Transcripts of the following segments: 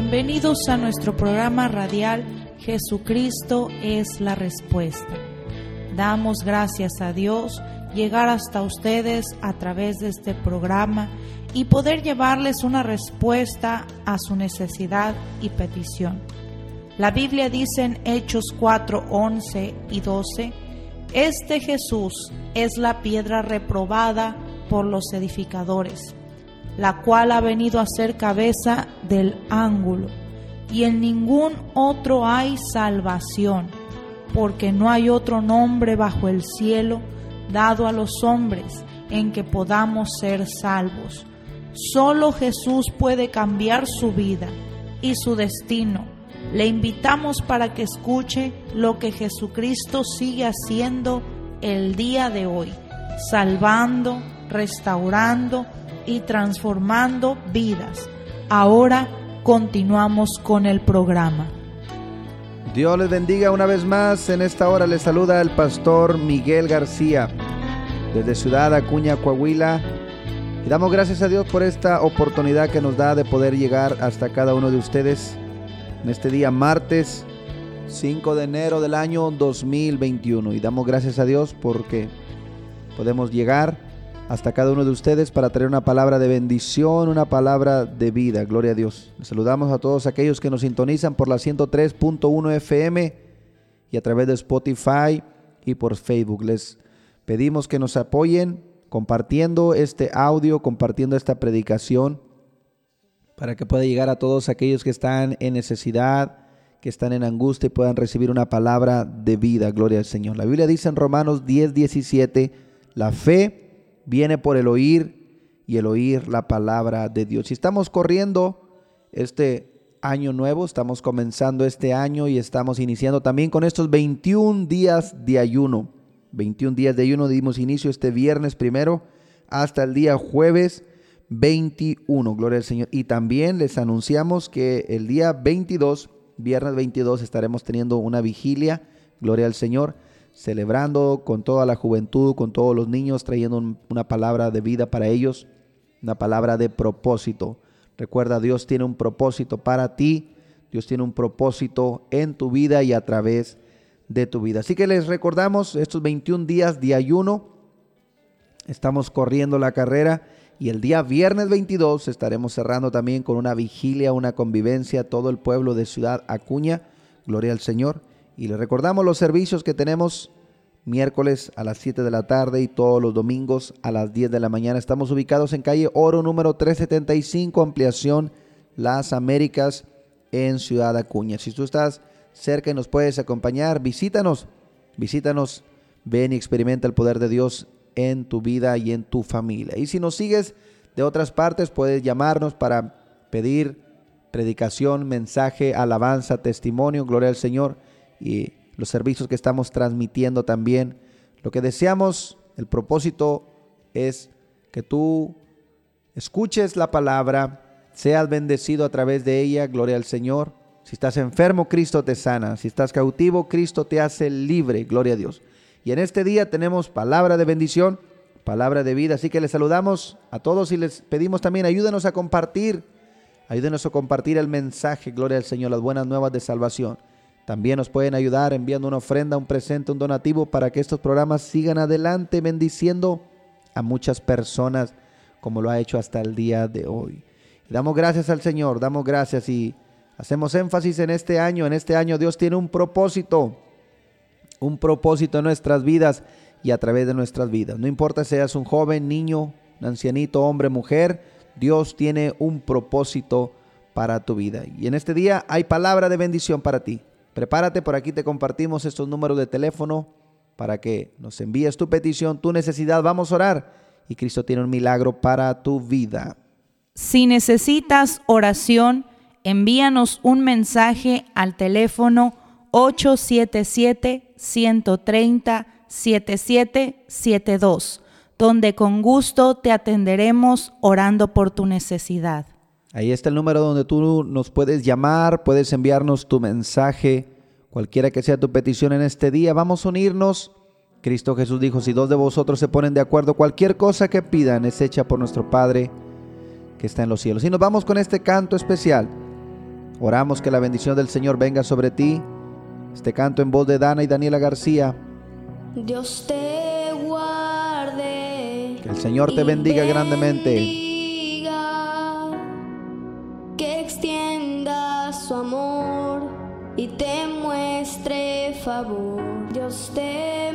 Bienvenidos a nuestro programa radial Jesucristo es la respuesta. Damos gracias a Dios llegar hasta ustedes a través de este programa y poder llevarles una respuesta a su necesidad y petición. La Biblia dice en Hechos 4, 11 y 12, Este Jesús es la piedra reprobada por los edificadores, la cual ha venido a ser cabeza del ángulo, y en ningún otro hay salvación, porque no hay otro nombre bajo el cielo dado a los hombres en que podamos ser salvos. Solo Jesús puede cambiar su vida y su destino. Le invitamos para que escuche lo que Jesucristo sigue haciendo el día de hoy, salvando, restaurando y transformando vidas. Ahora continuamos con el programa. Dios les bendiga una vez más. En esta hora les saluda el pastor Miguel García desde Ciudad Acuña, Coahuila. Y damos gracias a Dios por esta oportunidad que nos da de poder llegar hasta cada uno de ustedes en este día martes 5 de enero del año 2021. Y damos gracias a Dios porque podemos llegar hasta cada uno de ustedes para traer una palabra de bendición, una palabra de vida. Gloria a Dios. Saludamos a todos aquellos que nos sintonizan por la 103.1 FM y a través de Spotify y por Facebook. Les pedimos que nos apoyen compartiendo este audio, compartiendo esta predicación para que pueda llegar a todos aquellos que están en necesidad, que están en angustia y puedan recibir una palabra de vida. Gloria al Señor. La Biblia dice en Romanos 10, 17, la fe viene por el oír y el oír la palabra de Dios. Si estamos corriendo este año nuevo, estamos comenzando este año y estamos iniciando también con estos 21 días de ayuno. 21 días de ayuno dimos inicio este viernes primero hasta el día jueves 21, gloria al Señor. Y también les anunciamos que el día 22, viernes 22, estaremos teniendo una vigilia, gloria al Señor celebrando con toda la juventud, con todos los niños, trayendo una palabra de vida para ellos, una palabra de propósito. Recuerda, Dios tiene un propósito para ti, Dios tiene un propósito en tu vida y a través de tu vida. Así que les recordamos estos 21 días de ayuno, estamos corriendo la carrera y el día viernes 22 estaremos cerrando también con una vigilia, una convivencia, todo el pueblo de Ciudad Acuña, gloria al Señor y le recordamos los servicios que tenemos miércoles a las 7 de la tarde y todos los domingos a las 10 de la mañana. Estamos ubicados en calle Oro número 375, ampliación Las Américas en Ciudad Acuña. Si tú estás cerca y nos puedes acompañar, visítanos, visítanos, ven y experimenta el poder de Dios en tu vida y en tu familia. Y si nos sigues de otras partes, puedes llamarnos para pedir predicación, mensaje, alabanza, testimonio, gloria al Señor y los servicios que estamos transmitiendo también. Lo que deseamos, el propósito es que tú escuches la palabra, seas bendecido a través de ella, gloria al Señor. Si estás enfermo, Cristo te sana. Si estás cautivo, Cristo te hace libre, gloria a Dios. Y en este día tenemos palabra de bendición, palabra de vida. Así que les saludamos a todos y les pedimos también, ayúdenos a compartir, ayúdenos a compartir el mensaje, gloria al Señor, las buenas nuevas de salvación. También nos pueden ayudar enviando una ofrenda, un presente, un donativo para que estos programas sigan adelante bendiciendo a muchas personas como lo ha hecho hasta el día de hoy. damos gracias al Señor, damos gracias y hacemos énfasis en este año. En este año Dios tiene un propósito, un propósito en nuestras vidas y a través de nuestras vidas. No importa si seas un joven, niño, un ancianito, hombre, mujer, Dios tiene un propósito para tu vida. Y en este día hay palabra de bendición para ti. Prepárate, por aquí te compartimos estos números de teléfono para que nos envíes tu petición, tu necesidad. Vamos a orar y Cristo tiene un milagro para tu vida. Si necesitas oración, envíanos un mensaje al teléfono 877-130-7772, donde con gusto te atenderemos orando por tu necesidad. Ahí está el número donde tú nos puedes llamar, puedes enviarnos tu mensaje, cualquiera que sea tu petición en este día. Vamos a unirnos. Cristo Jesús dijo, si dos de vosotros se ponen de acuerdo, cualquier cosa que pidan es hecha por nuestro Padre que está en los cielos. Y nos vamos con este canto especial Oramos que la bendición del Señor venga sobre ti. Este canto en voz de Dana y Daniela García. Dios te guarde. Que el Señor te bendiga grandemente. Y te muestre favor. Dios te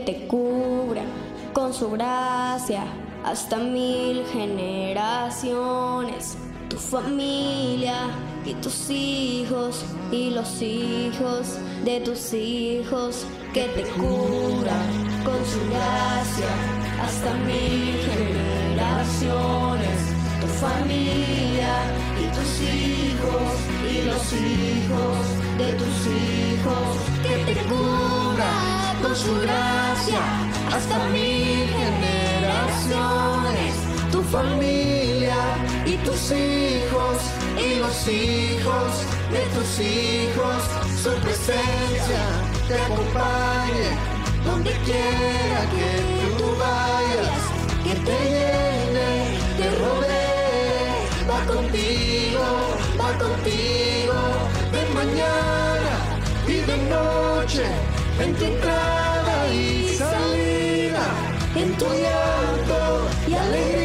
te cubra con su gracia hasta mil generaciones, tu familia y tus hijos y los hijos de tus hijos, que te cubra con su gracia hasta mil generaciones, tu familia y tus hijos y los hijos de tus hijos, que te cubra con su gracia hasta mil generaciones, tu familia y tus hijos y los hijos de tus hijos, su presencia te acompañe donde quiera que tú vayas, que te llene, te rodee, va contigo, va contigo, de mañana y de noche, en tu entrada y salida, en tu llanto y alegría,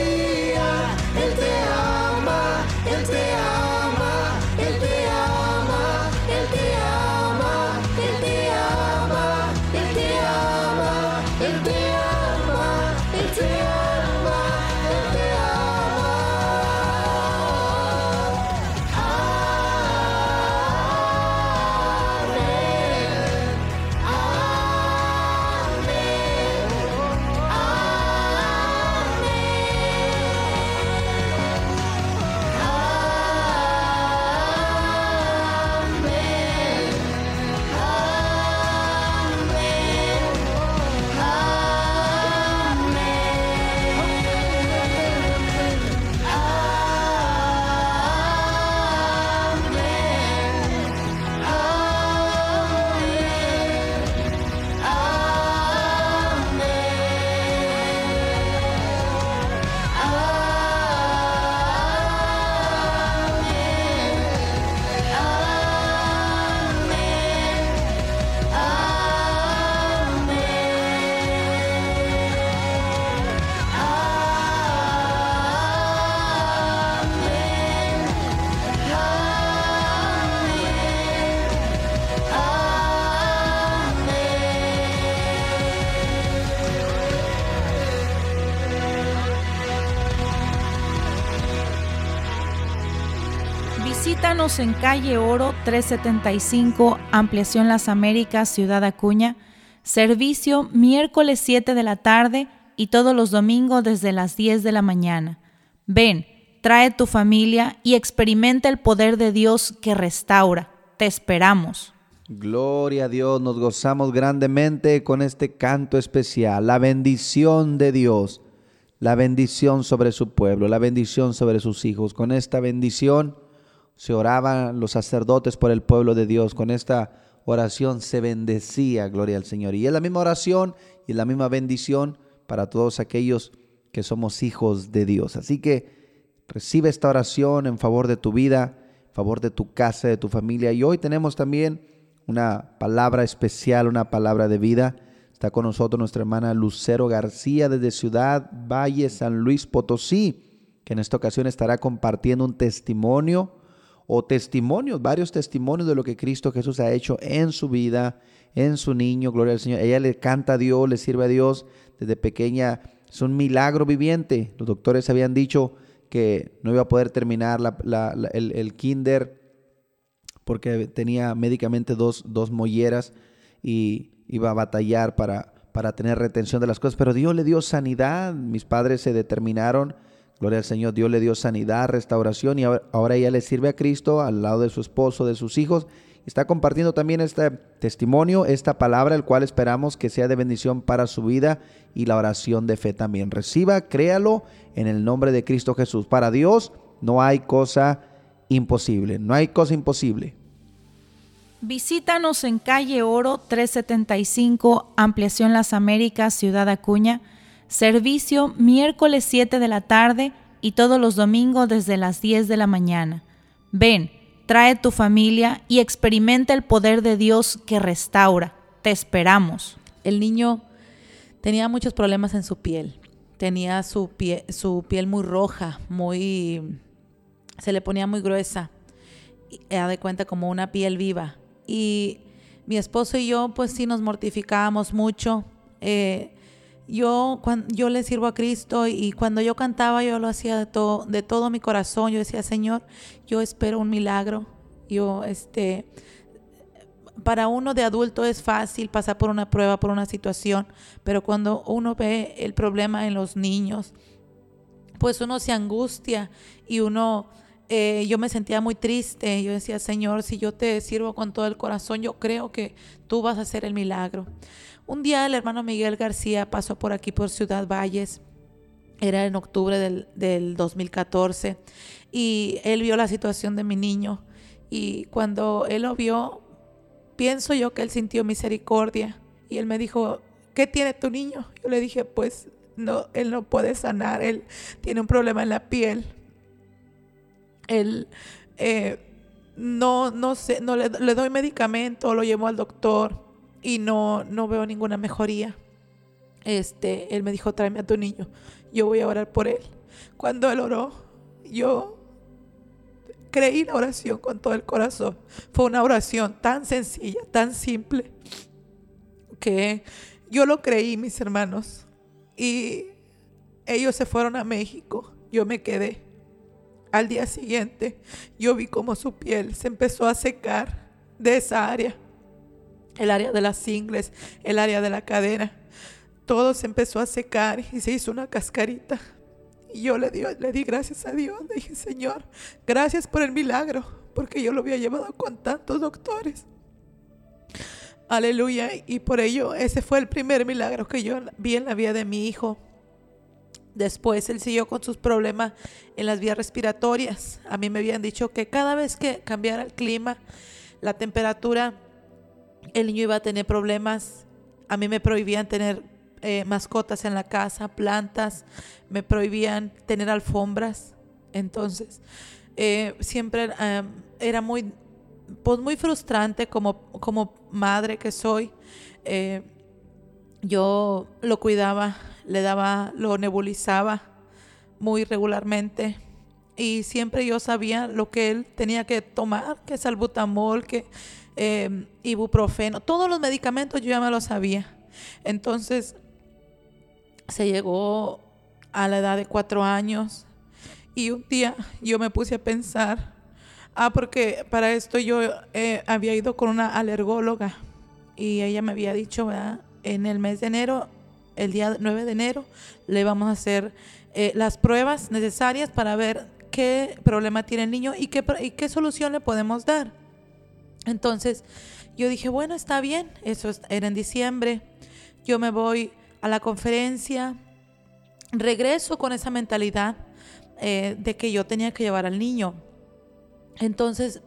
Visítanos en calle Oro 375, Ampliación Las Américas, Ciudad Acuña. Servicio miércoles 7 de la tarde y todos los domingos desde las 10 de la mañana. Ven, trae tu familia y experimenta el poder de Dios que restaura. Te esperamos. Gloria a Dios, nos gozamos grandemente con este canto especial, la bendición de Dios, la bendición sobre su pueblo, la bendición sobre sus hijos. Con esta bendición se oraban los sacerdotes por el pueblo de Dios, con esta oración se bendecía, gloria al Señor. Y es la misma oración y la misma bendición para todos aquellos que somos hijos de Dios. Así que recibe esta oración en favor de tu vida, en favor de tu casa, de tu familia. Y hoy tenemos también una palabra especial, una palabra de vida. Está con nosotros nuestra hermana Lucero García desde Ciudad Valle, San Luis Potosí, que en esta ocasión estará compartiendo un testimonio o testimonios, varios testimonios de lo que Cristo Jesús ha hecho en su vida, en su niño, gloria al Señor. Ella le canta a Dios, le sirve a Dios desde pequeña. Es un milagro viviente. Los doctores habían dicho que no iba a poder terminar el, el kinder porque tenía médicamente dos, dos molleras y iba a batallar para, para tener retención de las cosas, pero Dios le dio sanidad, mis padres se determinaron, gloria al Señor, Dios le dio sanidad, restauración y ahora, ella le sirve a Cristo al lado de su esposo, de sus hijos. Está compartiendo también este testimonio, esta palabra, el cual esperamos que sea de bendición para su vida y la oración de fe también. Reciba, créalo en el nombre de Cristo Jesús. Para Dios no hay cosa imposible. No hay cosa imposible. Visítanos en calle Oro 375, Ampliación Las Américas, Ciudad Acuña. Servicio miércoles 7 de la tarde y todos los domingos desde las 10 de la mañana. Ven, trae tu familia y experimenta el poder de Dios que restaura. Te esperamos. El niño tenía muchos problemas en su piel. Tenía su, su piel muy roja, muy se le ponía muy gruesa, da de cuenta como una piel viva. Y mi esposo y yo, pues sí nos mortificábamos mucho. Eh, yo, cuando, yo le sirvo a Cristo y cuando yo cantaba yo lo hacía de todo, de todo mi corazón. Yo decía, Señor, yo espero un milagro. Yo, este, para uno de adulto es fácil pasar por una prueba, por una situación, pero cuando uno ve el problema en los niños, pues uno se angustia y uno eh, yo me sentía muy triste. Yo decía, Señor, si yo te sirvo con todo el corazón, yo creo que tú vas a hacer el milagro. Un día el hermano Miguel García pasó por aquí, por Ciudad Valles. Era en octubre del, del 2014. Y él vio la situación de mi niño. Y cuando él lo vio, pienso yo que él sintió misericordia. Y él me dijo, ¿qué tiene tu niño? Yo le dije, pues no, él no puede sanar, él tiene un problema en la piel él eh, no, no sé, no le, doy medicamento, lo llevo al doctor y no, no veo ninguna mejoría. Este, él me dijo, tráeme a tu niño, yo voy a orar por él. Cuando él oró, yo creí la oración con todo el corazón. Fue una oración tan sencilla, tan simple, que yo lo creí, mis hermanos. Y ellos se fueron a México, yo me quedé. Al día siguiente yo vi como su piel se empezó a secar de esa área, el área de las ingles, el área de la cadera. Todo se empezó a secar y se hizo una cascarita. Y yo le di, le di gracias a Dios. Le dije, Señor, gracias por el milagro, porque yo lo había llevado con tantos doctores. Aleluya. Y por ello, ese fue el primer milagro que yo vi en la vida de mi hijo. Después él siguió con sus problemas en las vías respiratorias. A mí me habían dicho que cada vez que cambiara el clima, la temperatura, el niño iba a tener problemas. A mí me prohibían tener eh, mascotas en la casa, plantas, me prohibían tener alfombras. Entonces, eh, siempre era muy, pues muy frustrante como, como madre que soy. Eh, yo lo cuidaba le daba, lo nebulizaba muy regularmente y siempre yo sabía lo que él tenía que tomar, que es albutamol, que eh, ibuprofeno, todos los medicamentos yo ya me lo sabía. Entonces se llegó a la edad de cuatro años y un día yo me puse a pensar, Ah, porque para esto yo eh, había ido con una alergóloga y ella me había dicho, ¿verdad? En el mes de enero, el día 9 de enero, le vamos a hacer eh, las pruebas necesarias para ver qué problema tiene el niño y qué, y qué solución le podemos dar. Entonces yo dije, bueno, está bien, eso era en diciembre, yo me voy a la conferencia, regreso con esa mentalidad eh, de que yo tenía que llevar al niño. Entonces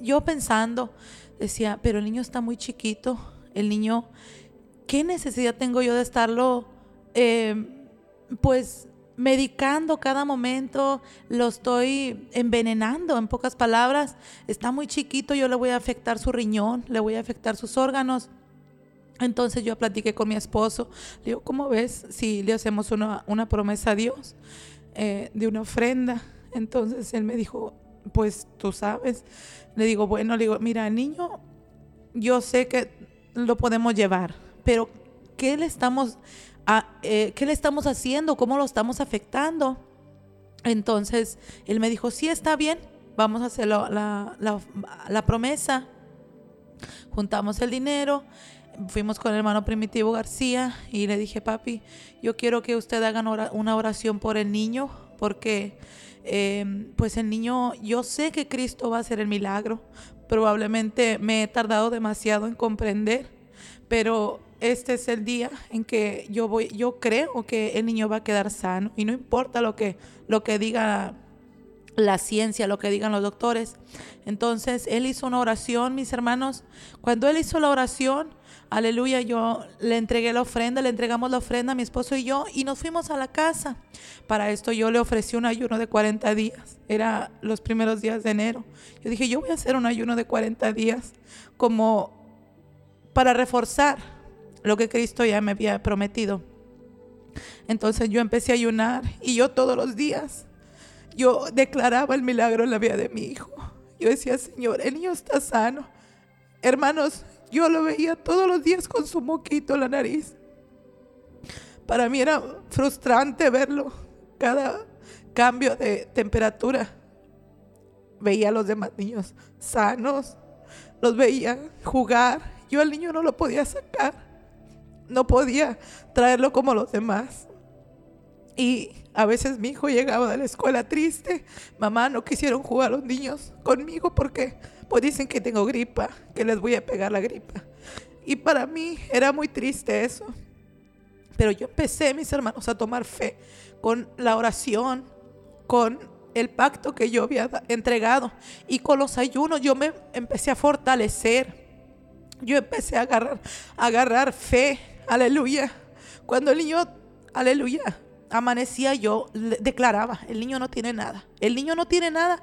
yo pensando, decía, pero el niño está muy chiquito, el niño, ¿qué necesidad tengo yo de estarlo, eh, pues, medicando cada momento, lo estoy envenenando, en pocas palabras, está muy chiquito, yo le voy a afectar su riñón, le voy a afectar sus órganos. Entonces yo platiqué con mi esposo, le digo, ¿cómo ves si le hacemos una, promesa a Dios eh, de una ofrenda? Entonces él me dijo, pues tú sabes. Le digo, bueno, le digo, mira, niño, yo sé que lo podemos llevar, pero ¿qué le estamos eh, ¿qué le estamos haciendo? ¿Cómo lo estamos afectando? Entonces él me dijo, sí, está bien, vamos a hacer la, la, promesa. Juntamos el dinero, fuimos con el hermano Primitivo García y le dije, papi, yo quiero que usted haga una oración por el niño, porque em, pues el niño, yo sé que Cristo va a hacer el milagro. Probablemente me he tardado demasiado en comprender, pero este es el día en que yo voy, yo creo que el niño va a quedar sano y no importa lo que, lo que diga la ciencia, lo que digan los doctores. Entonces, él hizo una oración, mis hermanos. Cuando él hizo la oración, aleluya, yo le entregué la ofrenda, le entregamos la ofrenda a mi esposo y yo y nos fuimos a la casa. Para esto yo le ofrecí un ayuno de 40 días. Era los primeros días de enero. Yo dije, yo voy a hacer un ayuno de 40 días como para reforzar lo que Cristo ya me había prometido. Entonces yo empecé a ayunar y yo todos los días, yo declaraba el milagro en la vida de mi hijo. Yo decía, Señor, el niño está sano. Hermanos, yo lo veía todos los días con su moquito en la nariz. Para mí era frustrante verlo, cada cambio de temperatura. Veía a los demás niños sanos, los veía jugar. Yo al niño no lo podía sacar no podía traerlo como los demás. Y a veces mi hijo llegaba de la escuela triste. Mamá, no quisieron jugar los niños conmigo porque pues dicen que tengo gripa, que les voy a pegar la gripa. Y para mí era muy triste eso. Pero yo empecé, mis hermanos, a tomar fe con la oración, con el pacto que yo había entregado y con los ayunos. Yo me empecé a fortalecer. Yo empecé a agarrar, a agarrar fe Aleluya. Cuando el niño, aleluya, amanecía yo, declaraba, el niño no tiene nada. El niño no tiene nada.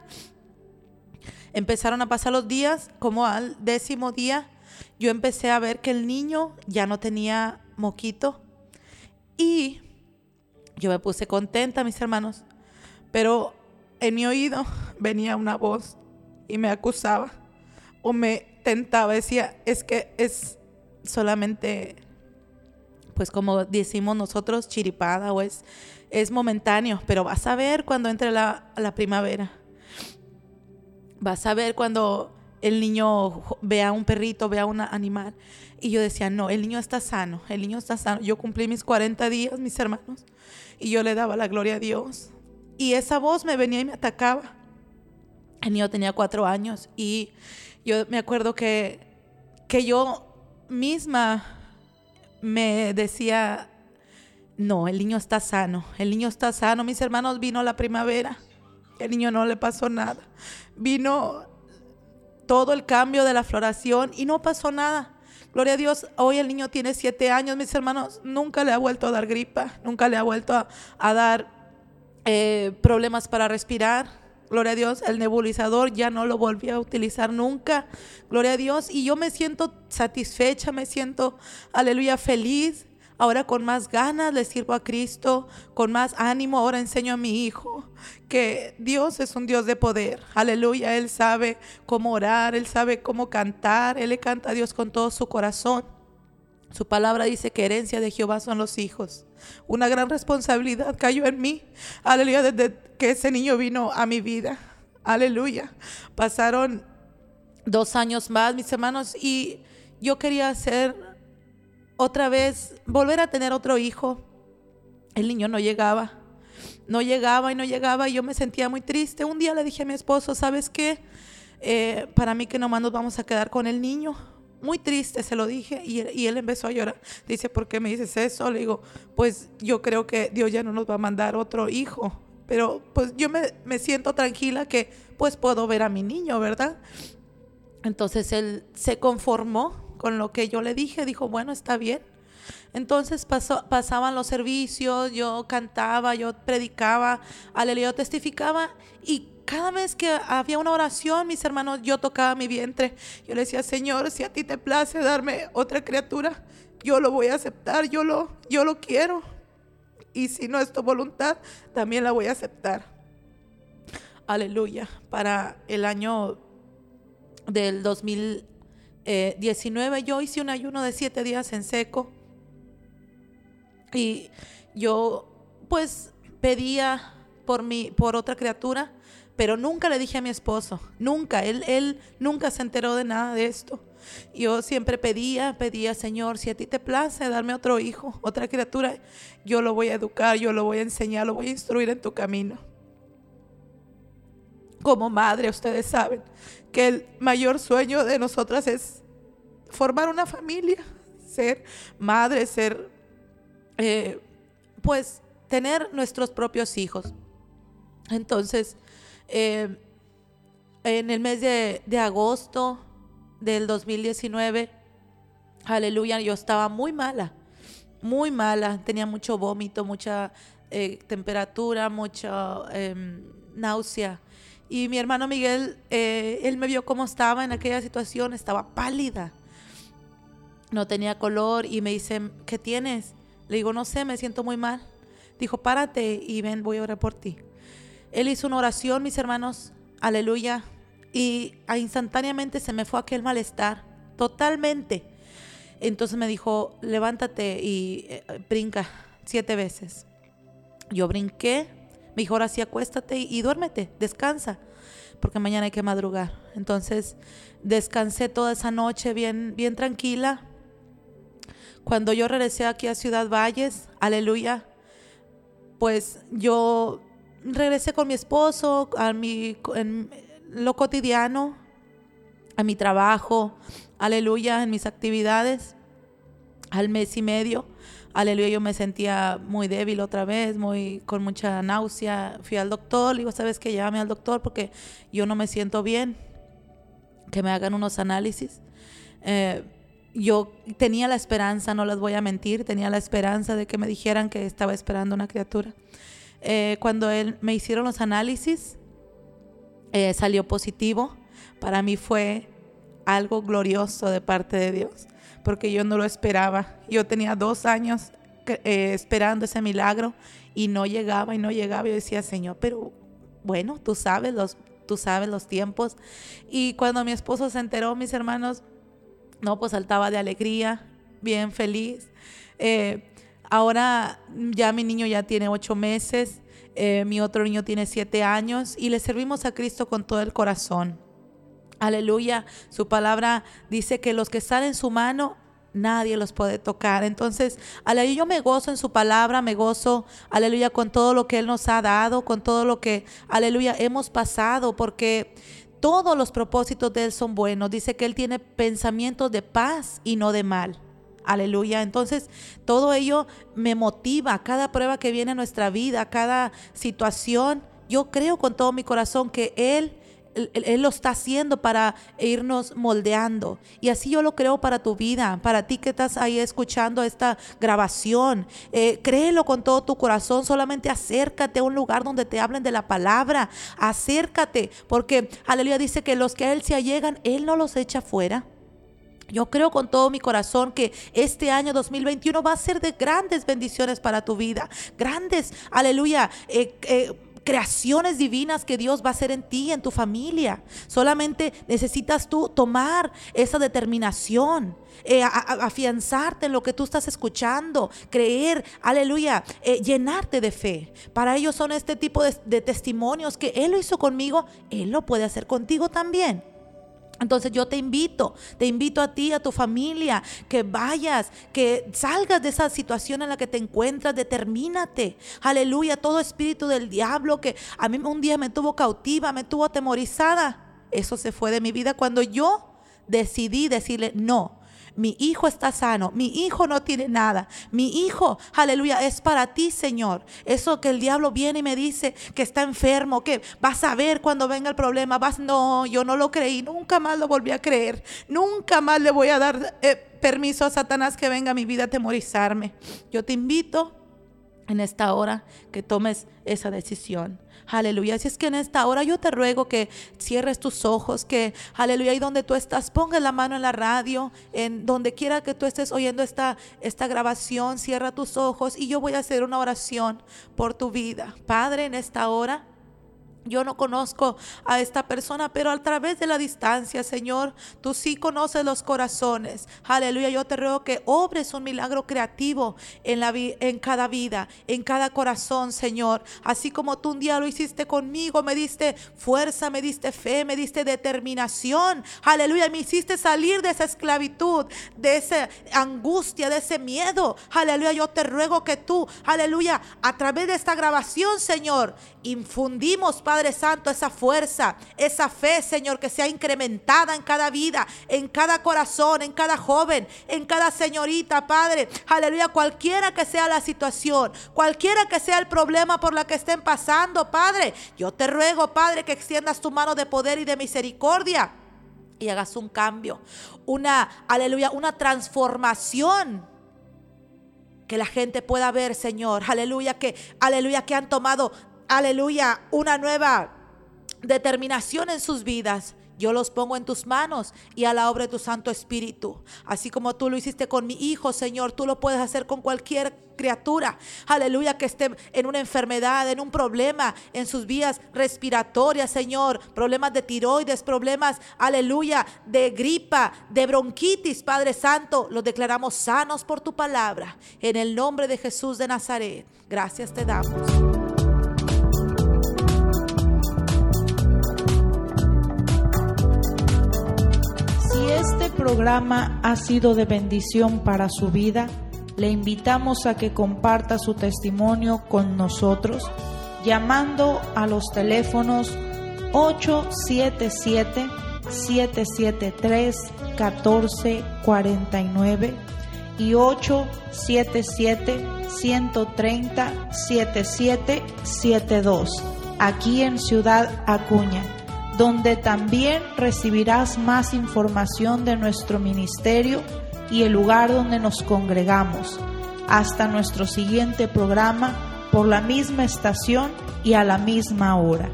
Empezaron a pasar los días, como al décimo día, yo empecé a ver que el niño ya no tenía moquito. Y yo me puse contenta, mis hermanos. Pero en mi oído venía una voz y me acusaba o me tentaba, decía, es que es solamente pues como decimos nosotros, chiripada o es, es momentáneo, pero vas a ver cuando entre la, la primavera. Vas a ver cuando el niño vea un perrito, vea un animal. Y yo decía, no, el niño está sano, el niño está sano. Yo cumplí mis 40 días, mis hermanos, y yo le daba la gloria a Dios. Y esa voz me venía y me atacaba. El niño tenía cuatro años y yo me acuerdo que, que yo misma me decía, no, el niño está sano, el niño está sano. Mis hermanos vino la primavera, el niño no le pasó nada. Vino todo el cambio de la floración y no pasó nada. Gloria a Dios, hoy el niño tiene siete años, mis hermanos, nunca le ha vuelto a dar gripa, nunca le ha vuelto a, dar eh, problemas para respirar. Gloria a Dios, el nebulizador ya no lo volví a utilizar nunca. Gloria a Dios. Y yo me siento satisfecha, me siento, aleluya, feliz. Ahora con más ganas le sirvo a Cristo, con más ánimo ahora enseño a mi hijo que Dios es un Dios de poder. Aleluya, Él sabe cómo orar, Él sabe cómo cantar, Él le canta a Dios con todo su corazón. Su palabra dice que herencia de Jehová son los hijos. Una gran responsabilidad cayó en mí. Aleluya, desde que ese niño vino a mi vida. Aleluya. Pasaron dos años más, mis hermanos, y yo quería hacer otra vez, volver a tener otro hijo. El niño no llegaba, no llegaba y no llegaba y yo me sentía muy triste. Un día le dije a mi esposo, ¿sabes qué? Eh, para mí que nomás nos vamos a quedar con el niño. Muy triste, se lo dije, y, y él empezó a llorar. Dice, ¿por qué me dices eso? Le digo, pues yo creo que Dios ya no nos va a mandar otro hijo pero pues yo me, me, siento tranquila que pues puedo ver a mi niño, ¿verdad? Entonces él se conformó con lo que yo le dije, dijo, bueno, está bien. Entonces pasó, pasaban los servicios, yo cantaba, yo predicaba, aleluya, testificaba y cada vez que había una oración, mis hermanos, yo tocaba mi vientre. Yo le decía, Señor, si a ti te place darme otra criatura, yo lo voy a aceptar, yo lo, yo lo quiero y si no es tu voluntad, también la voy a aceptar. Aleluya. Para el año del 2019 yo hice un ayuno de siete días en seco y yo pues pedía por mi por otra criatura, pero nunca le dije a mi esposo, nunca, él, él nunca se enteró de nada de esto. Yo siempre pedía, pedía, Señor, si a ti te place darme otro hijo, otra criatura, yo lo voy a educar, yo lo voy a enseñar, lo voy a instruir en tu camino. Como madre, ustedes saben que el mayor sueño de nosotras es formar una familia, ser madre, ser, eh, pues, tener nuestros propios hijos. Entonces, eh, en el mes de, agosto, del 2019, aleluya, yo estaba muy mala, muy mala, tenía mucho vómito, mucha eh, temperatura, mucha em, náusea. Y mi hermano Miguel, eh, él me vio cómo estaba en aquella situación, estaba pálida, no tenía color y me dice, ¿qué tienes? Le digo, no sé, me siento muy mal. Dijo, párate y ven, voy a orar por ti. Él hizo una oración, mis hermanos, aleluya, y instantáneamente se me fue aquel malestar, totalmente. Entonces me dijo, levántate y eh, brinca siete veces. Yo brinqué, me dijo, ahora sí acuéstate y, duérmete, descansa, porque mañana hay que madrugar. Entonces descansé toda esa noche bien, bien tranquila. Cuando yo regresé aquí a Ciudad Valles, aleluya, pues yo regresé con mi esposo, a mi, lo cotidiano, a mi trabajo, aleluya, en mis actividades, al mes y medio, aleluya, yo me sentía muy débil otra vez, muy con mucha náusea. Fui al doctor, digo, ¿sabes qué? Llévame al doctor porque yo no me siento bien, que me hagan unos análisis. Eh, yo tenía la esperanza, no les voy a mentir, tenía la esperanza de que me dijeran que estaba esperando una criatura. Eh, cuando él, me hicieron los análisis, eh, salió positivo. Para mí fue algo glorioso de parte de Dios, porque yo no lo esperaba. Yo tenía dos años eh, esperando ese milagro y no llegaba y no llegaba. Yo decía, Señor, pero bueno, tú sabes los, tú sabes los tiempos. Y cuando mi esposo se enteró, mis hermanos, no, pues saltaba de alegría, bien feliz. Eh, ahora ya mi niño ya tiene ocho meses eh, mi otro niño tiene siete años y le servimos a Cristo con todo el corazón. Aleluya. Su palabra dice que los que están en su mano, nadie los puede tocar. Entonces, aleluya, yo me gozo en su palabra, me gozo, aleluya, con todo lo que Él nos ha dado, con todo lo que, aleluya, hemos pasado, porque todos los propósitos de Él son buenos. Dice que Él tiene pensamientos de paz y no de mal. Aleluya. Entonces, todo ello me motiva. Cada prueba que viene a nuestra vida, cada situación, yo creo con todo mi corazón que Él, él, lo está haciendo para irnos moldeando. Y así yo lo creo para tu vida, para ti que estás ahí escuchando esta grabación. Eh, créelo con todo tu corazón. Solamente acércate a un lugar donde te hablen de la palabra. Acércate, porque aleluya dice que los que a Él se allegan, Él no los echa fuera. Yo creo con todo mi corazón que este año 2021 va a ser de grandes bendiciones para tu vida. Grandes, aleluya. Eh, eh, creaciones divinas que Dios va a hacer en ti, en tu familia. Solamente necesitas tú tomar esa determinación, eh, afianzarte en lo que tú estás escuchando, creer, aleluya, llenarte de fe. Para ellos son este tipo de testimonios que Él lo hizo conmigo, Él lo puede hacer contigo también. Entonces yo te invito, te invito a ti, a tu familia, que vayas, que salgas de esa situación en la que te encuentras, determínate. Aleluya, todo espíritu del diablo que a mí un día me tuvo cautiva, me tuvo atemorizada. Eso se fue de mi vida cuando yo decidí decirle, no, mi hijo está sano, mi hijo no tiene nada, mi hijo, aleluya, es para ti, Señor. Eso que el diablo viene y me dice que está enfermo, que vas a ver cuando venga el problema, vas, no, yo no lo creí, nunca más lo volví a creer, nunca más le voy a dar eh, permiso a Satanás que venga a mi vida a temorizarme. Yo te invito en esta hora que tomes esa decisión. Aleluya. Si es que en esta hora yo te ruego que cierres tus ojos, que, aleluya, y donde tú estás, pongas la mano en la radio, en donde quiera que tú estés oyendo esta, esta grabación, cierra tus ojos y yo voy a hacer una oración por tu vida. Padre, en esta hora. Yo no conozco a esta persona, pero a través de la distancia, Señor, tú sí conoces los corazones. Aleluya, yo te ruego que obres un milagro creativo en, la en cada vida, en cada corazón, Señor. Así como tú un día lo hiciste conmigo, me diste fuerza, me diste fe, me diste determinación. Aleluya, me hiciste salir de esa esclavitud, de esa angustia, de ese miedo. Aleluya, yo te ruego que tú, aleluya, a través de esta grabación, Señor, infundimos, Padre Santo, esa fuerza, esa fe, Señor, que sea incrementada en cada vida, en cada corazón, en cada joven, en cada señorita, Padre. Aleluya, cualquiera que sea la situación, cualquiera que sea el problema por la que estén pasando, Padre. Yo te ruego, Padre, que extiendas tu mano de poder y de misericordia y hagas un cambio, una, aleluya, una transformación que la gente pueda ver, Señor, aleluya, que, aleluya, que han tomado aleluya, una nueva determinación en sus vidas. Yo los pongo en tus manos y a la obra de tu Santo Espíritu. Así como tú lo hiciste con mi hijo, Señor, tú lo puedes hacer con cualquier criatura. Aleluya, que esté en una enfermedad, en un problema, en sus vías respiratorias, Señor. Problemas de tiroides, problemas, aleluya, de gripa, de bronquitis, Padre Santo. Los declaramos sanos por tu palabra. En el nombre de Jesús de Nazaret. Gracias te damos. Programa ha sido de bendición para su vida, le invitamos a que comparta su testimonio con nosotros llamando a los teléfonos 877-773-1449 y 877-130-7772 aquí en Ciudad Acuña donde también recibirás más información de nuestro ministerio y el lugar donde nos congregamos. Hasta nuestro siguiente programa por la misma estación y a la misma hora.